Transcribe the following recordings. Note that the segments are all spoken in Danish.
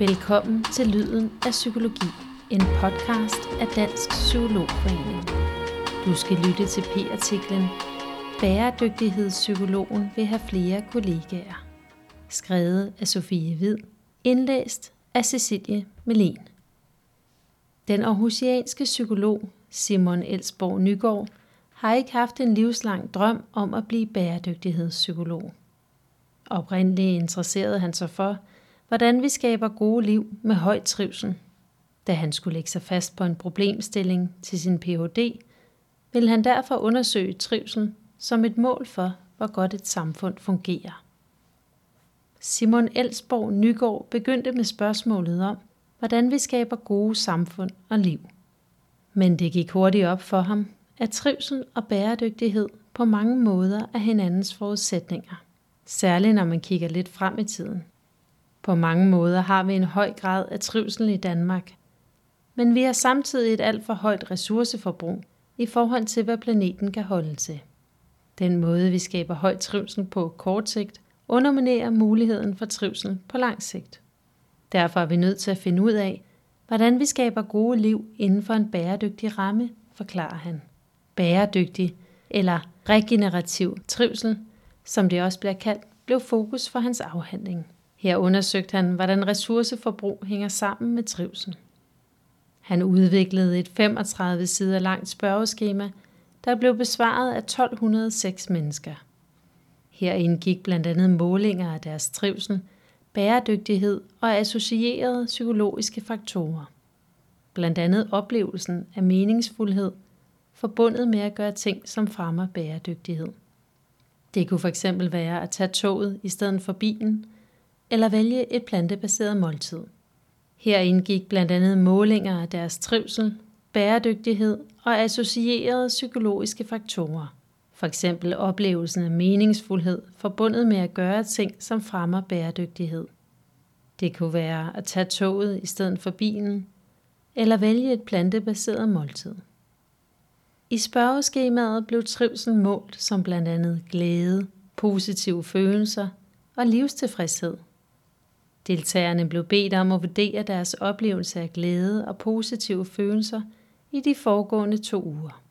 Velkommen til Lyden af Psykologi, en podcast af Dansk Psykologforening. Du skal lytte til P-artiklen Bæredygtighedspsykologen vil have flere kollegaer. Skrevet af Sofie Hvid, indlæst af Cecilie Melin. Den aarhusianske psykolog Simon Elsborg Nygaard har ikke haft en livslang drøm om at blive bæredygtighedspsykolog. Oprindeligt interesserede han sig for, hvordan vi skaber gode liv med høj trivsel. Da han skulle lægge sig fast på en problemstilling til sin Ph.D., ville han derfor undersøge trivsel som et mål for, hvor godt et samfund fungerer. Simon Elsborg Nygaard begyndte med spørgsmålet om, hvordan vi skaber gode samfund og liv. Men det gik hurtigt op for ham, at trivsel og bæredygtighed på mange måder er hinandens forudsætninger. Særligt når man kigger lidt frem i tiden. På mange måder har vi en høj grad af trivsel i Danmark, men vi har samtidig et alt for højt ressourceforbrug i forhold til, hvad planeten kan holde til. Den måde, vi skaber høj trivsel på kort sigt, underminerer muligheden for trivsel på lang sigt. Derfor er vi nødt til at finde ud af, hvordan vi skaber gode liv inden for en bæredygtig ramme, forklarer han. Bæredygtig eller regenerativ trivsel, som det også bliver kaldt, blev fokus for hans afhandling. Her undersøgte han, hvordan ressourceforbrug hænger sammen med trivsel. Han udviklede et 35 sider langt spørgeskema, der blev besvaret af 1206 mennesker. Her indgik blandt andet målinger af deres trivsel, bæredygtighed og associerede psykologiske faktorer. Blandt andet oplevelsen af meningsfuldhed, forbundet med at gøre ting, som fremmer bæredygtighed. Det kunne fx være at tage toget i stedet for bilen, eller vælge et plantebaseret måltid. Her indgik blandt andet målinger af deres trivsel, bæredygtighed og associerede psykologiske faktorer. For eksempel oplevelsen af meningsfuldhed forbundet med at gøre ting, som fremmer bæredygtighed. Det kunne være at tage toget i stedet for bilen, eller vælge et plantebaseret måltid. I spørgeskemaet blev trivsel målt som blandt andet glæde, positive følelser og livstilfredshed – Deltagerne blev bedt om at vurdere deres oplevelse af glæde og positive følelser i de foregående to uger.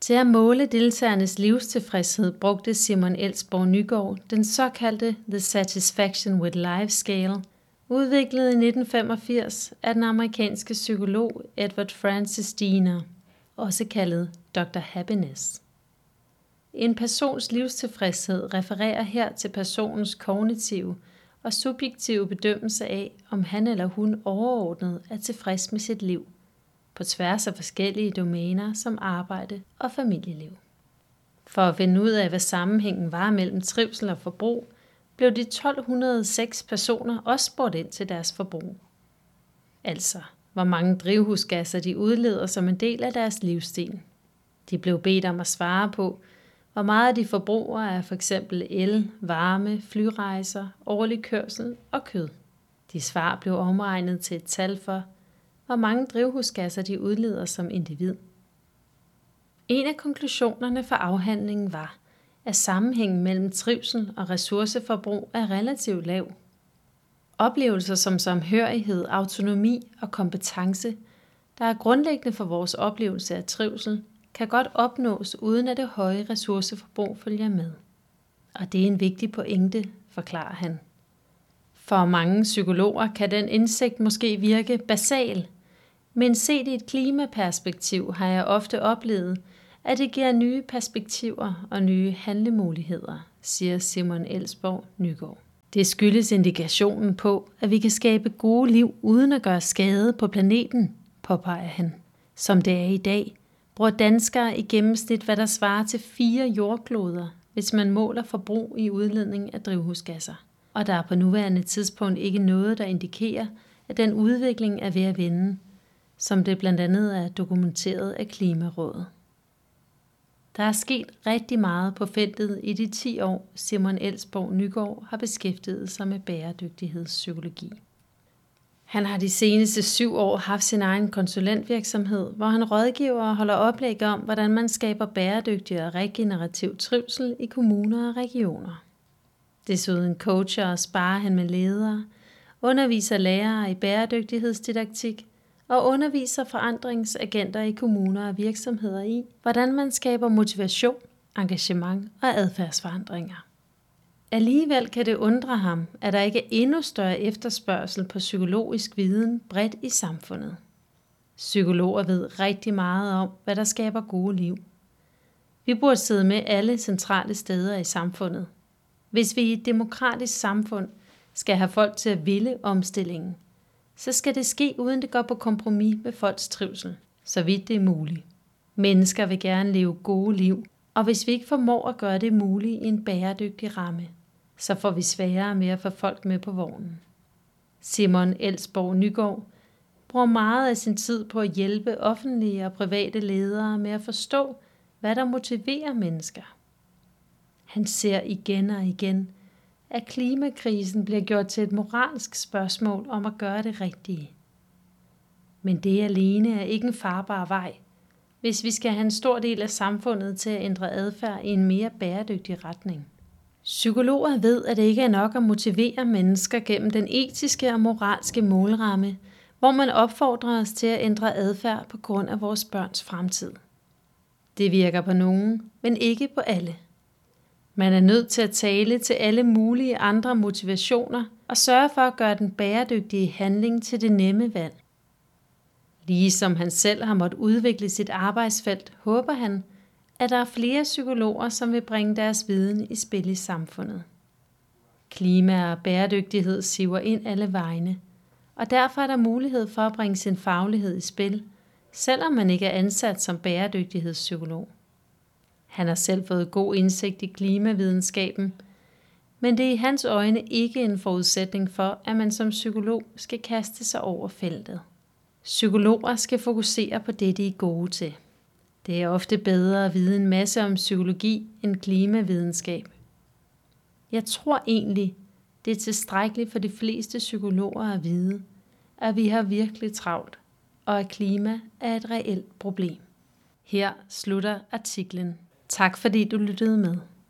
Til at måle deltagernes livstilfredshed brugte Simon Elsborg Nygaard den såkaldte The Satisfaction with Life Scale, udviklet i 1985 af den amerikanske psykolog Edward Francis Diener, også kaldet Dr. Happiness. En persons livstilfredshed refererer her til personens kognitive og subjektive bedømmelse af, om han eller hun overordnet er tilfreds med sit liv, på tværs af forskellige domæner som arbejde og familieliv. For at finde ud af, hvad sammenhængen var mellem trivsel og forbrug, blev de 1206 personer også spurgt ind til deres forbrug. Altså, hvor mange drivhusgasser de udleder som en del af deres livsstil. De blev bedt om at svare på, hvor meget de forbruger er for eksempel el, varme, flyrejser, årlig kørsel og kød. De svar blev omregnet til et tal for, hvor mange drivhusgasser de udleder som individ. En af konklusionerne for afhandlingen var, at sammenhængen mellem trivsel og ressourceforbrug er relativt lav. Oplevelser som samhørighed, autonomi og kompetence, der er grundlæggende for vores oplevelse af trivsel, kan godt opnås uden at det høje ressourceforbrug følger med. Og det er en vigtig pointe, forklarer han. For mange psykologer kan den indsigt måske virke basal, men set i et klimaperspektiv har jeg ofte oplevet, at det giver nye perspektiver og nye handlemuligheder, siger Simon Elsborg Nygaard. Det skyldes indikationen på, at vi kan skabe gode liv uden at gøre skade på planeten, påpeger han. Som det er i dag, bruger danskere i gennemsnit, hvad der svarer til fire jordkloder, hvis man måler forbrug i udledning af drivhusgasser. Og der er på nuværende tidspunkt ikke noget, der indikerer, at den udvikling er ved at vende, som det blandt andet er dokumenteret af Klimarådet. Der er sket rigtig meget på feltet i de 10 år, Simon Elsborg Nygaard har beskæftiget sig med bæredygtighedspsykologi. Han har de seneste syv år haft sin egen konsulentvirksomhed, hvor han rådgiver og holder oplæg om, hvordan man skaber bæredygtig og regenerativ trivsel i kommuner og regioner. Desuden coacher og sparer han med ledere underviser lærere i bæredygtighedsdidaktik og underviser forandringsagenter i kommuner og virksomheder i, hvordan man skaber motivation, engagement og adfærdsforandringer. Alligevel kan det undre ham, at der ikke er endnu større efterspørgsel på psykologisk viden bredt i samfundet. Psykologer ved rigtig meget om, hvad der skaber gode liv. Vi burde sidde med alle centrale steder i samfundet. Hvis vi i et demokratisk samfund skal have folk til at ville omstillingen, så skal det ske uden det går på kompromis med folks trivsel, så vidt det er muligt. Mennesker vil gerne leve gode liv, og hvis vi ikke formår at gøre det muligt i en bæredygtig ramme, så får vi sværere med at få folk med på vognen. Simon Elsborg Nygaard bruger meget af sin tid på at hjælpe offentlige og private ledere med at forstå, hvad der motiverer mennesker. Han ser igen og igen, at klimakrisen bliver gjort til et moralsk spørgsmål om at gøre det rigtige. Men det alene er ikke en farbar vej, hvis vi skal have en stor del af samfundet til at ændre adfærd i en mere bæredygtig retning. Psykologer ved, at det ikke er nok at motivere mennesker gennem den etiske og moralske målramme, hvor man opfordrer os til at ændre adfærd på grund af vores børns fremtid. Det virker på nogen, men ikke på alle. Man er nødt til at tale til alle mulige andre motivationer og sørge for at gøre den bæredygtige handling til det nemme valg. Ligesom han selv har måttet udvikle sit arbejdsfelt, håber han, at der er flere psykologer, som vil bringe deres viden i spil i samfundet. Klima og bæredygtighed siver ind alle vegne, og derfor er der mulighed for at bringe sin faglighed i spil, selvom man ikke er ansat som bæredygtighedspsykolog. Han har selv fået god indsigt i klimavidenskaben, men det er i hans øjne ikke en forudsætning for, at man som psykolog skal kaste sig over feltet. Psykologer skal fokusere på det, de er gode til. Det er ofte bedre at vide en masse om psykologi end klimavidenskab. Jeg tror egentlig, det er tilstrækkeligt for de fleste psykologer at vide, at vi har virkelig travlt, og at klima er et reelt problem. Her slutter artiklen. Tak fordi du lyttede med.